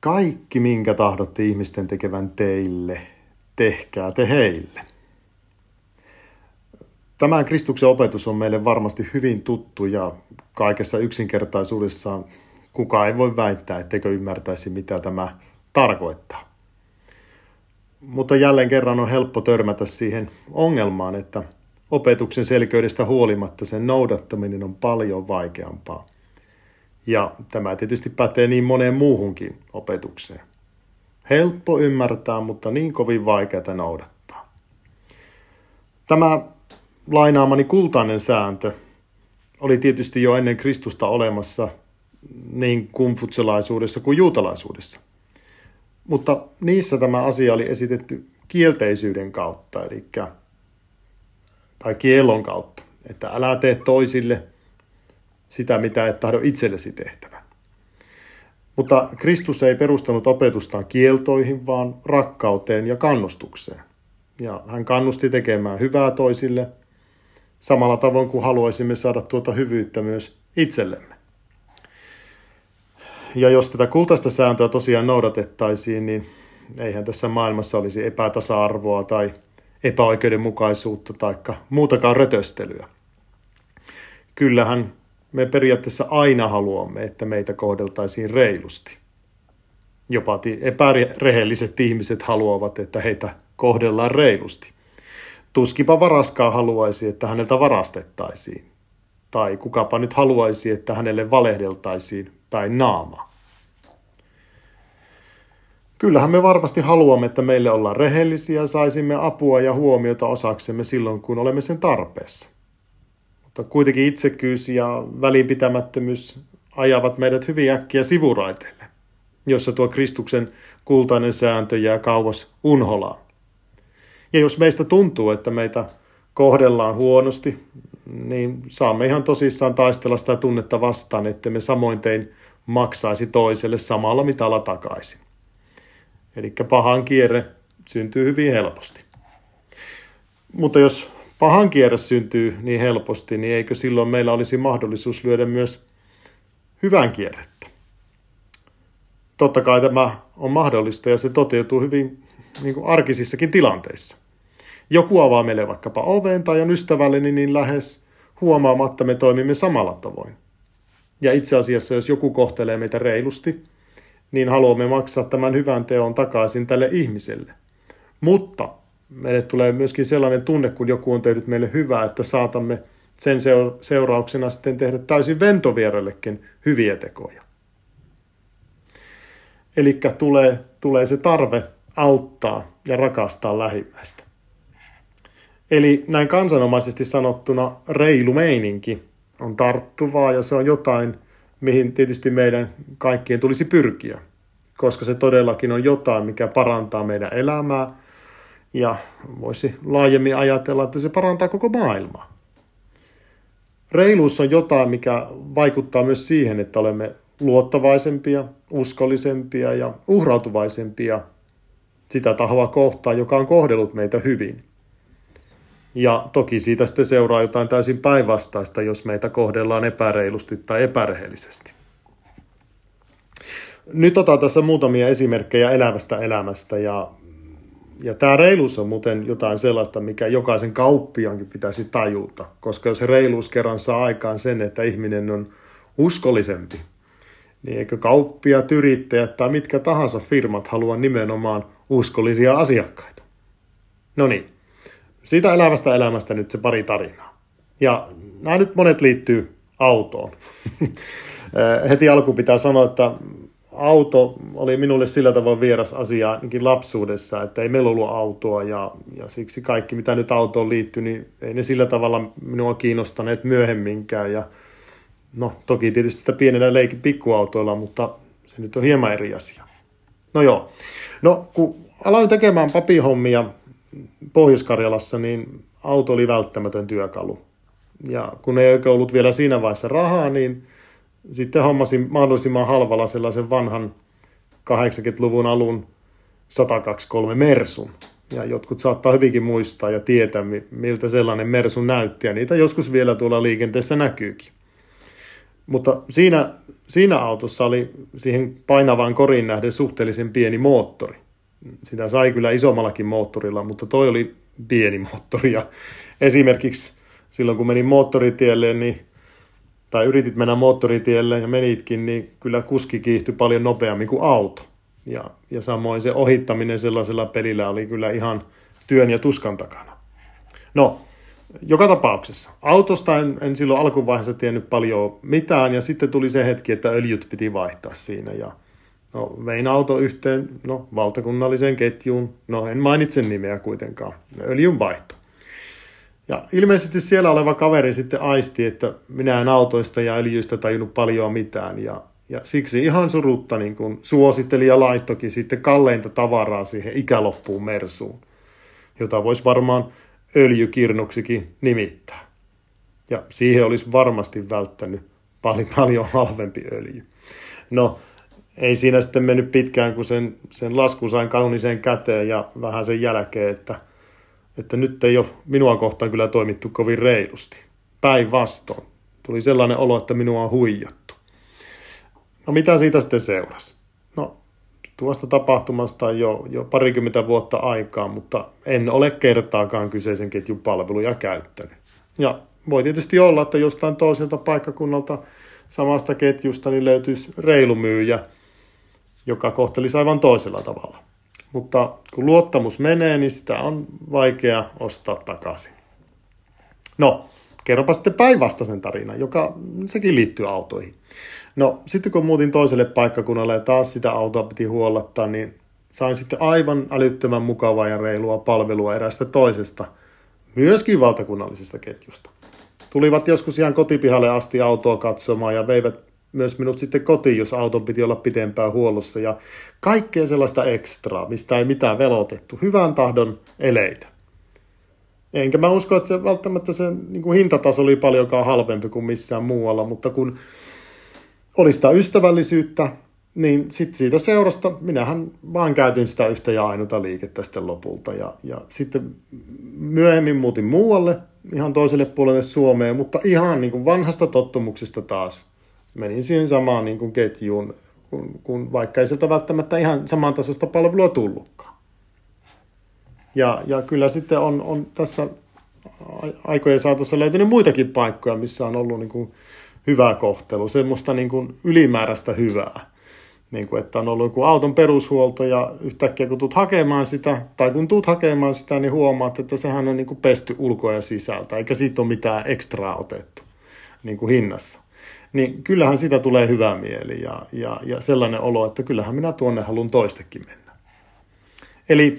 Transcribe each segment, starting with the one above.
Kaikki, minkä tahdotte ihmisten tekevän teille, tehkää te heille. Tämä Kristuksen opetus on meille varmasti hyvin tuttu ja kaikessa yksinkertaisuudessaan kukaan ei voi väittää, etteikö ymmärtäisi, mitä tämä tarkoittaa. Mutta jälleen kerran on helppo törmätä siihen ongelmaan, että opetuksen selkeydestä huolimatta sen noudattaminen on paljon vaikeampaa. Ja tämä tietysti pätee niin moneen muuhunkin opetukseen. Helppo ymmärtää, mutta niin kovin vaikeaa noudattaa. Tämä lainaamani kultainen sääntö oli tietysti jo ennen Kristusta olemassa niin kumfutselaisuudessa kuin juutalaisuudessa. Mutta niissä tämä asia oli esitetty kielteisyyden kautta, eli tai kielon kautta, että älä tee toisille sitä, mitä et tahdo itsellesi tehtävän. Mutta Kristus ei perustanut opetustaan kieltoihin, vaan rakkauteen ja kannustukseen. Ja hän kannusti tekemään hyvää toisille, samalla tavoin kuin haluaisimme saada tuota hyvyyttä myös itsellemme. Ja jos tätä kultaista sääntöä tosiaan noudatettaisiin, niin eihän tässä maailmassa olisi epätasa-arvoa tai epäoikeudenmukaisuutta tai muutakaan rötöstelyä. Kyllähän me periaatteessa aina haluamme, että meitä kohdeltaisiin reilusti. Jopa epärehelliset ihmiset haluavat, että heitä kohdellaan reilusti. Tuskipa varaskaa haluaisi, että häneltä varastettaisiin. Tai kukapa nyt haluaisi, että hänelle valehdeltaisiin päin naamaa. Kyllähän me varmasti haluamme, että meille ollaan rehellisiä, saisimme apua ja huomiota osaksemme silloin, kun olemme sen tarpeessa. Mutta kuitenkin itsekyys ja välinpitämättömyys ajavat meidät hyvin äkkiä sivuraiteille, jossa tuo Kristuksen kultainen sääntö jää kauas unholaan. Ja jos meistä tuntuu, että meitä kohdellaan huonosti, niin saamme ihan tosissaan taistella sitä tunnetta vastaan, että me samoin tein maksaisi toiselle samalla mitalla takaisin. Eli pahan kierre syntyy hyvin helposti. Mutta jos pahan kierre syntyy niin helposti, niin eikö silloin meillä olisi mahdollisuus lyödä myös hyvän kierrettä? Totta kai tämä on mahdollista ja se toteutuu hyvin niin kuin arkisissakin tilanteissa. Joku avaa meille vaikkapa oven tai on ystävällinen, niin lähes huomaamatta me toimimme samalla tavoin. Ja itse asiassa, jos joku kohtelee meitä reilusti, niin haluamme maksaa tämän hyvän teon takaisin tälle ihmiselle. Mutta meille tulee myöskin sellainen tunne, kun joku on tehnyt meille hyvää, että saatamme sen seurauksena sitten tehdä täysin ventovierellekin hyviä tekoja. Eli tulee, tulee se tarve auttaa ja rakastaa lähimmäistä. Eli näin kansanomaisesti sanottuna reilu meininki on tarttuvaa ja se on jotain, mihin tietysti meidän kaikkien tulisi pyrkiä, koska se todellakin on jotain, mikä parantaa meidän elämää ja voisi laajemmin ajatella, että se parantaa koko maailmaa. Reiluus on jotain, mikä vaikuttaa myös siihen, että olemme luottavaisempia, uskollisempia ja uhrautuvaisempia sitä tahoa kohtaan, joka on kohdellut meitä hyvin. Ja toki siitä sitten seuraa jotain täysin päinvastaista, jos meitä kohdellaan epäreilusti tai epärehellisesti. Nyt otan tässä muutamia esimerkkejä elävästä elämästä ja, ja tämä reiluus on muuten jotain sellaista, mikä jokaisen kauppiankin pitäisi tajuta, koska jos reiluus kerran saa aikaan sen, että ihminen on uskollisempi, niin eikö kauppiat, yrittäjät tai mitkä tahansa firmat halua nimenomaan uskollisia asiakkaita? No niin, siitä elävästä elämästä nyt se pari tarinaa. Ja nämä nyt monet liittyy autoon. Heti alkuun pitää sanoa, että auto oli minulle sillä tavoin vieras asia ainakin lapsuudessa, että ei meillä ollut autoa ja, ja siksi kaikki mitä nyt autoon liittyy, niin ei ne sillä tavalla minua kiinnostaneet myöhemminkään. Ja, no toki tietysti sitä pienenä leikin pikkuautoilla, mutta se nyt on hieman eri asia. No joo. No kun aloin tekemään papihommia Pohjois-Karjalassa, niin auto oli välttämätön työkalu. Ja kun ei oikein ollut vielä siinä vaiheessa rahaa, niin sitten hommasin mahdollisimman halvalla sellaisen vanhan 80-luvun alun 123 Mersun. Ja jotkut saattaa hyvinkin muistaa ja tietää, miltä sellainen Mersun näytti. Ja niitä joskus vielä tuolla liikenteessä näkyykin. Mutta siinä siinä autossa oli siihen painavaan korin nähden suhteellisen pieni moottori. Sitä sai kyllä isommallakin moottorilla, mutta toi oli pieni moottori. Ja esimerkiksi silloin kun menin moottoritielle, niin, tai yritit mennä moottoritielle ja menitkin, niin kyllä kuski kiihtyi paljon nopeammin kuin auto. Ja, ja samoin se ohittaminen sellaisella pelillä oli kyllä ihan työn ja tuskan takana. No, joka tapauksessa. Autosta en, en silloin alkuvaiheessa tiennyt paljon mitään, ja sitten tuli se hetki, että öljyt piti vaihtaa siinä. Ja no, vein auto yhteen no, valtakunnalliseen ketjuun. No, en mainitse nimeä kuitenkaan. Öljyn vaihto. Ja ilmeisesti siellä oleva kaveri sitten aisti, että minä en autoista ja öljyistä tajunnut paljon mitään. Ja, ja siksi ihan surutta niin kun suositteli ja laittokin sitten kalleinta tavaraa siihen ikäloppuun Mersuun, jota voisi varmaan öljykirnuksikin nimittää. Ja siihen olisi varmasti välttänyt paljon, paljon halvempi öljy. No, ei siinä sitten mennyt pitkään, kun sen, sen lasku sain kauniseen käteen ja vähän sen jälkeen, että, että nyt ei ole minua kohtaan kyllä toimittu kovin reilusti. Päinvastoin. Tuli sellainen olo, että minua on huijattu. No mitä siitä sitten seurasi? No tuosta tapahtumasta on jo, jo parikymmentä vuotta aikaa, mutta en ole kertaakaan kyseisen ketjun palveluja käyttänyt. Ja voi tietysti olla, että jostain toiselta paikkakunnalta samasta ketjusta niin löytyisi reilu myyjä, joka kohtelisi aivan toisella tavalla. Mutta kun luottamus menee, niin sitä on vaikea ostaa takaisin. No, kerropa sitten päinvastaisen tarinan, joka sekin liittyy autoihin. No sitten kun muutin toiselle paikkakunnalle ja taas sitä autoa piti huollattaa, niin sain sitten aivan älyttömän mukavaa ja reilua palvelua erästä toisesta, myöskin valtakunnallisesta ketjusta. Tulivat joskus ihan kotipihalle asti autoa katsomaan ja veivät myös minut sitten kotiin, jos auton piti olla pitempään huollossa ja kaikkea sellaista ekstraa, mistä ei mitään velotettu. Hyvän tahdon eleitä. Enkä mä usko, että se välttämättä se niin kuin hintataso oli paljonkaan halvempi kuin missään muualla, mutta kun oli sitä ystävällisyyttä, niin sitten siitä seurasta minähän vaan käytin sitä yhtä ja ainutta liikettä sitten lopulta. Ja, ja sitten myöhemmin muutin muualle, ihan toiselle puolelle Suomeen, mutta ihan niin kuin vanhasta tottumuksesta taas menin siihen samaan niin kuin ketjuun, kun, kun vaikka ei sieltä välttämättä ihan samantasoista palvelua tullutkaan. Ja, ja kyllä sitten on, on tässä aikojen saatossa löytynyt muitakin paikkoja, missä on ollut niin kuin hyvä kohtelu, semmoista niin kuin ylimääräistä hyvää. Niin kuin, että on ollut joku auton perushuolto ja yhtäkkiä kun tuut hakemaan sitä, tai kun tuut hakemaan sitä, niin huomaat, että sehän on niin kuin pesty ulkoa ja sisältä, eikä siitä ole mitään ekstraa otettu niin kuin hinnassa. Niin kyllähän sitä tulee hyvä mieli ja, ja, ja sellainen olo, että kyllähän minä tuonne haluan toistekin mennä. Eli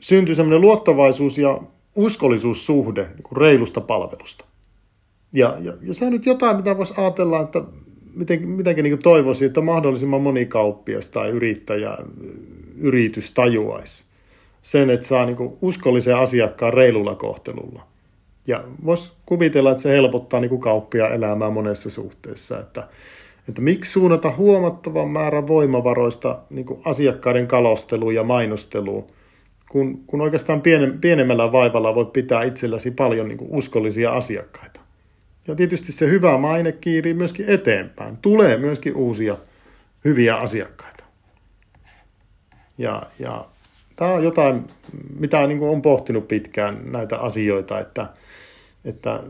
syntyy semmoinen luottavaisuus ja uskollisuussuhde niin reilusta palvelusta. Ja, ja, ja se on nyt jotain, mitä voisi ajatella, että miten, mitenkin niin toivoisin, että mahdollisimman moni kauppias tai yrittäjä, yritys tajuaisi sen, että saa niin uskollisen asiakkaan reilulla kohtelulla. Ja voisi kuvitella, että se helpottaa niin kauppia elämää monessa suhteessa, että, että miksi suunnata huomattavan määrän voimavaroista niin asiakkaiden kalosteluun ja mainosteluun, kun, kun oikeastaan pienemmällä vaivalla voit pitää itselläsi paljon niin uskollisia asiakkaita. Ja tietysti se hyvä maine kiirii myöskin eteenpäin. Tulee myöskin uusia hyviä asiakkaita. Ja, ja tämä on jotain, mitä niin on pohtinut pitkään näitä asioita, että, että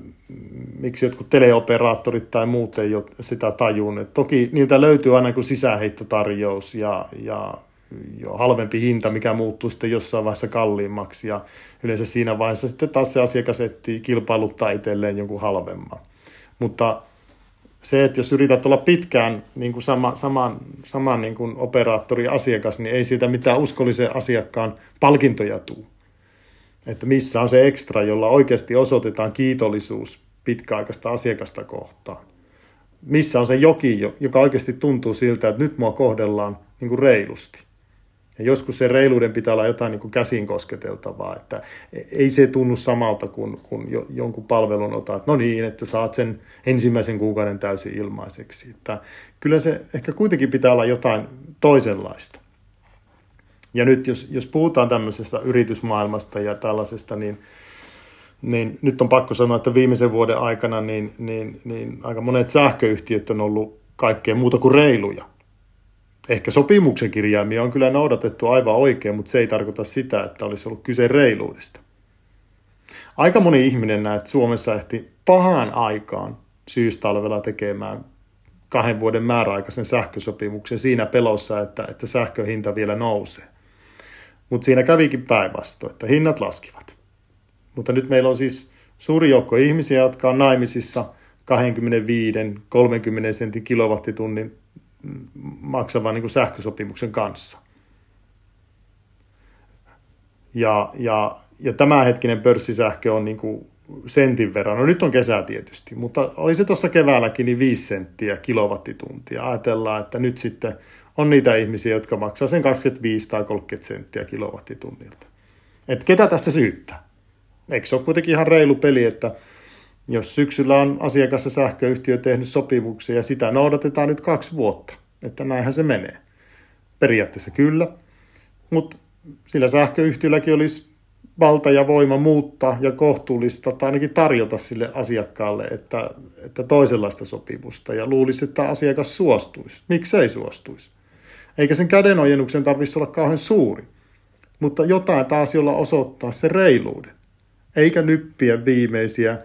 miksi jotkut teleoperaattorit tai muut ei ole sitä tajunnut. Toki niiltä löytyy aina kuin sisäheittotarjous ja, ja jo halvempi hinta, mikä muuttuu sitten jossain vaiheessa kalliimmaksi ja yleensä siinä vaiheessa sitten taas se asiakas etsii kilpailuttaa itselleen jonkun halvemman. Mutta se, että jos yrität olla pitkään niin kuin sama, saman, saman niin kuin operaattori asiakas, niin ei siitä mitään uskollisen asiakkaan palkintoja tule. Että missä on se ekstra, jolla oikeasti osoitetaan kiitollisuus pitkäaikaista asiakasta kohtaan. Missä on se joki, joka oikeasti tuntuu siltä, että nyt mua kohdellaan niin kuin reilusti. Ja joskus se reiluuden pitää olla jotain niin kuin käsin kosketeltavaa, että ei se tunnu samalta kuin, kuin jonkun palvelun otat. No niin, että saat sen ensimmäisen kuukauden täysin ilmaiseksi. Että kyllä se ehkä kuitenkin pitää olla jotain toisenlaista. Ja nyt jos, jos puhutaan tämmöisestä yritysmaailmasta ja tällaisesta, niin, niin nyt on pakko sanoa, että viimeisen vuoden aikana niin, niin, niin aika monet sähköyhtiöt on ollut kaikkea muuta kuin reiluja. Ehkä sopimuksen kirjaimia on kyllä noudatettu aivan oikein, mutta se ei tarkoita sitä, että olisi ollut kyse reiluudesta. Aika moni ihminen näet Suomessa ehti pahaan aikaan syystalvella tekemään kahden vuoden määräaikaisen sähkösopimuksen siinä pelossa, että, että sähköhinta vielä nousee. Mutta siinä kävikin päinvastoin, että hinnat laskivat. Mutta nyt meillä on siis suuri joukko ihmisiä, jotka on naimisissa 25-30 sentin kilowattitunnin maksavan niin kuin sähkösopimuksen kanssa. Ja, ja, ja tämänhetkinen pörssisähkö on niin kuin sentin verran. No nyt on kesä tietysti, mutta oli se tuossa keväälläkin niin 5 senttiä kilowattituntia. Ajatellaan, että nyt sitten on niitä ihmisiä, jotka maksaa sen 25 tai 30 senttiä kilowattitunnilta. Että ketä tästä syyttää? Eikö se ole kuitenkin ihan reilu peli, että jos syksyllä on asiakas ja sähköyhtiö tehnyt sopimuksia ja sitä noudatetaan nyt kaksi vuotta, että näinhän se menee. Periaatteessa kyllä, mutta sillä sähköyhtiölläkin olisi valta ja voima muuttaa ja kohtuullista tai ainakin tarjota sille asiakkaalle, että, että toisenlaista sopimusta ja luulisi, että asiakas suostuisi. Miksei suostuisi? Eikä sen kädenojennuksen tarvitsisi olla kauhean suuri, mutta jotain taas, jolla osoittaa se reiluuden. Eikä nyppiä viimeisiä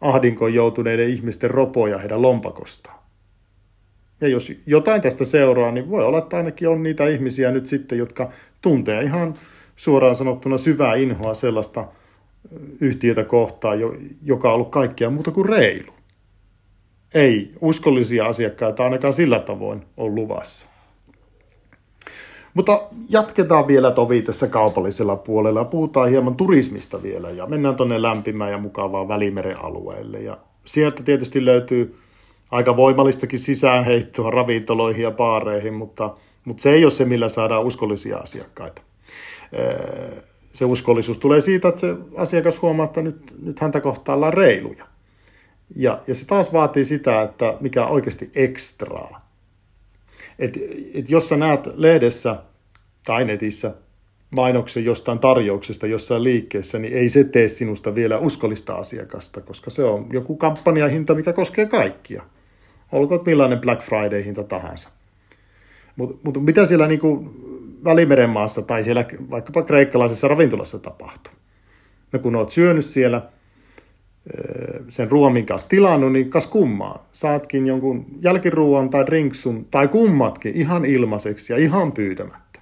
ahdinkoon joutuneiden ihmisten ropoja heidän lompakostaan. Ja jos jotain tästä seuraa, niin voi olla, että ainakin on niitä ihmisiä nyt sitten, jotka tuntee ihan suoraan sanottuna syvää inhoa sellaista yhtiötä kohtaan, joka on ollut kaikkea muuta kuin reilu. Ei uskollisia asiakkaita ainakaan sillä tavoin on luvassa. Mutta jatketaan vielä tovi tässä kaupallisella puolella. Puhutaan hieman turismista vielä ja mennään tuonne lämpimään ja mukavaan Välimeren alueelle. Ja sieltä tietysti löytyy aika voimallistakin sisäänheittoa ravintoloihin ja baareihin, mutta, mutta se ei ole se, millä saadaan uskollisia asiakkaita. Se uskollisuus tulee siitä, että se asiakas huomaa, että nyt, nyt häntä kohtaan ollaan reiluja. Ja, ja se taas vaatii sitä, että mikä on oikeasti ekstraa. Et, et jos sä näet lehdessä tai netissä mainoksen jostain tarjouksesta jossain liikkeessä, niin ei se tee sinusta vielä uskollista asiakasta, koska se on joku kampanjahinta, mikä koskee kaikkia. Olkoon millainen Black Friday-hinta tahansa. Mutta mut mitä siellä niinku Välimeren maassa tai siellä vaikkapa kreikkalaisessa ravintolassa tapahtuu? No kun oot syönyt siellä – sen ruoan, minkä olet tilannut, niin kas kummaa. Saatkin jonkun jälkiruuan tai drinksun tai kummatkin ihan ilmaiseksi ja ihan pyytämättä.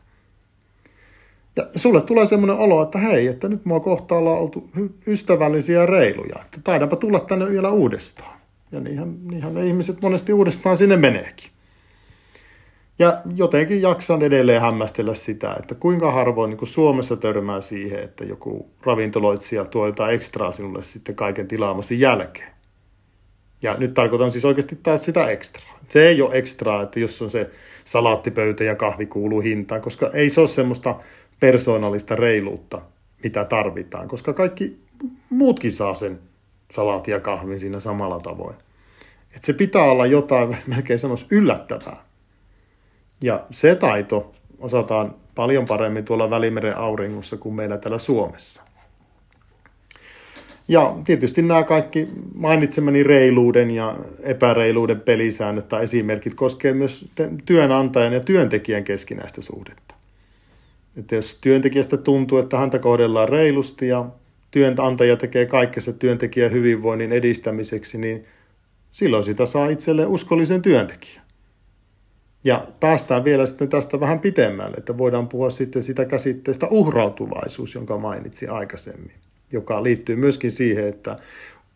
Ja sulle tulee semmoinen olo, että hei, että nyt mua kohtaa ollaan oltu ystävällisiä ja reiluja, että taidaanpa tulla tänne vielä uudestaan. Ja niinhän, niinhän ne ihmiset monesti uudestaan sinne meneekin. Ja jotenkin jaksan edelleen hämmästellä sitä, että kuinka harvoin niin kuin Suomessa törmää siihen, että joku ravintoloitsija tuo jotain ekstraa sinulle sitten kaiken tilaamasi jälkeen. Ja nyt tarkoitan siis oikeasti taas sitä ekstraa. Se ei ole ekstraa, että jos on se salaattipöytä ja kahvi kuuluu hintaan, koska ei se ole semmoista persoonallista reiluutta, mitä tarvitaan, koska kaikki muutkin saa sen salaatin ja kahvin siinä samalla tavoin. Et se pitää olla jotain, melkein sanoisi yllättävää. Ja se taito osataan paljon paremmin tuolla Välimeren auringossa kuin meillä täällä Suomessa. Ja tietysti nämä kaikki mainitsemani reiluuden ja epäreiluuden pelisäännöt tai esimerkit koskee myös työnantajan ja työntekijän keskinäistä suhdetta. Että jos työntekijästä tuntuu, että häntä kohdellaan reilusti ja työnantaja tekee kaikkensa työntekijän hyvinvoinnin edistämiseksi, niin silloin sitä saa itselleen uskollisen työntekijän. Ja päästään vielä sitten tästä vähän pitemmälle, että voidaan puhua sitten sitä käsitteestä uhrautuvaisuus, jonka mainitsin aikaisemmin, joka liittyy myöskin siihen, että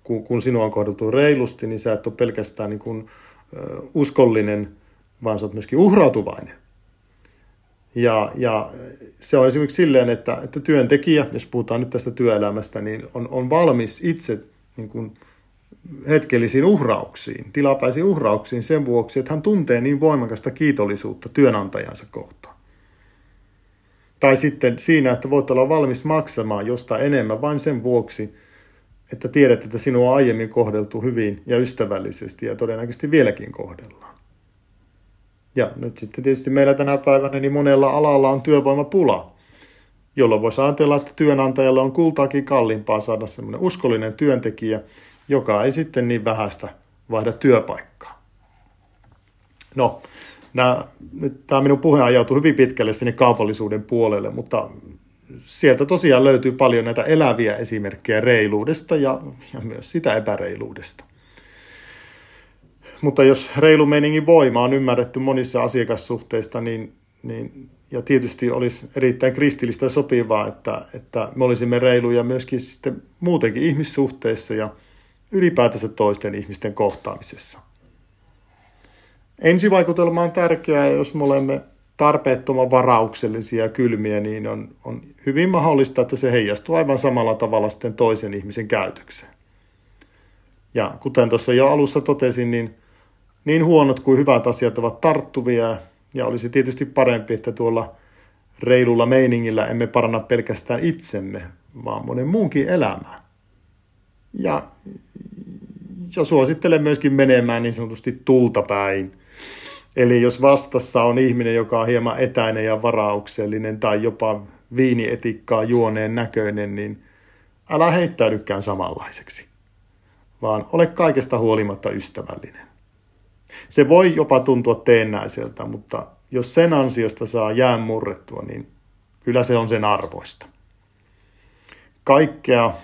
kun, sinua on kohdeltu reilusti, niin sä et ole pelkästään niin kuin, uskollinen, vaan sä oot myöskin uhrautuvainen. Ja, ja se on esimerkiksi silleen, että, että työntekijä, jos puhutaan nyt tästä työelämästä, niin on, on valmis itse niin kuin, hetkellisiin uhrauksiin, tilapäisiin uhrauksiin sen vuoksi, että hän tuntee niin voimakasta kiitollisuutta työnantajansa kohtaan. Tai sitten siinä, että voit olla valmis maksamaan jostain enemmän vain sen vuoksi, että tiedät, että sinua on aiemmin kohdeltu hyvin ja ystävällisesti ja todennäköisesti vieläkin kohdellaan. Ja nyt sitten tietysti meillä tänä päivänä niin monella alalla on työvoimapula, jolloin voisi ajatella, että työnantajalle on kultaakin kalliimpaa saada semmoinen uskollinen työntekijä, joka ei sitten niin vähäistä vaihda työpaikkaa. No, nämä, nyt tämä minun puhe ajautui hyvin pitkälle sinne kaupallisuuden puolelle, mutta sieltä tosiaan löytyy paljon näitä eläviä esimerkkejä reiluudesta ja, ja myös sitä epäreiluudesta. Mutta jos reilu meiningin voima on ymmärretty monissa asiakassuhteista, niin, niin ja tietysti olisi erittäin kristillistä sopivaa, että, että me olisimme reiluja myöskin sitten muutenkin ihmissuhteissa ja ylipäätänsä toisten ihmisten kohtaamisessa. Ensivaikutelma on tärkeää, jos me olemme tarpeettoman varauksellisia ja kylmiä, niin on, on hyvin mahdollista, että se heijastuu aivan samalla tavalla sitten toisen ihmisen käytökseen. Ja kuten tuossa jo alussa totesin, niin niin huonot kuin hyvät asiat ovat tarttuvia ja olisi tietysti parempi, että tuolla reilulla meiningillä emme paranna pelkästään itsemme, vaan monen muunkin elämää. Ja, ja suosittelen myöskin menemään niin sanotusti tulta päin. Eli jos vastassa on ihminen, joka on hieman etäinen ja varauksellinen tai jopa viinietikkaa juoneen näköinen, niin älä heittäydykään samanlaiseksi, vaan ole kaikesta huolimatta ystävällinen. Se voi jopa tuntua teennäiseltä, mutta jos sen ansiosta saa jään murrettua, niin kyllä se on sen arvoista. Kaikkea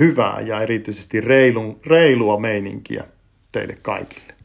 hyvää ja erityisesti reilun, reilua meininkiä teille kaikille.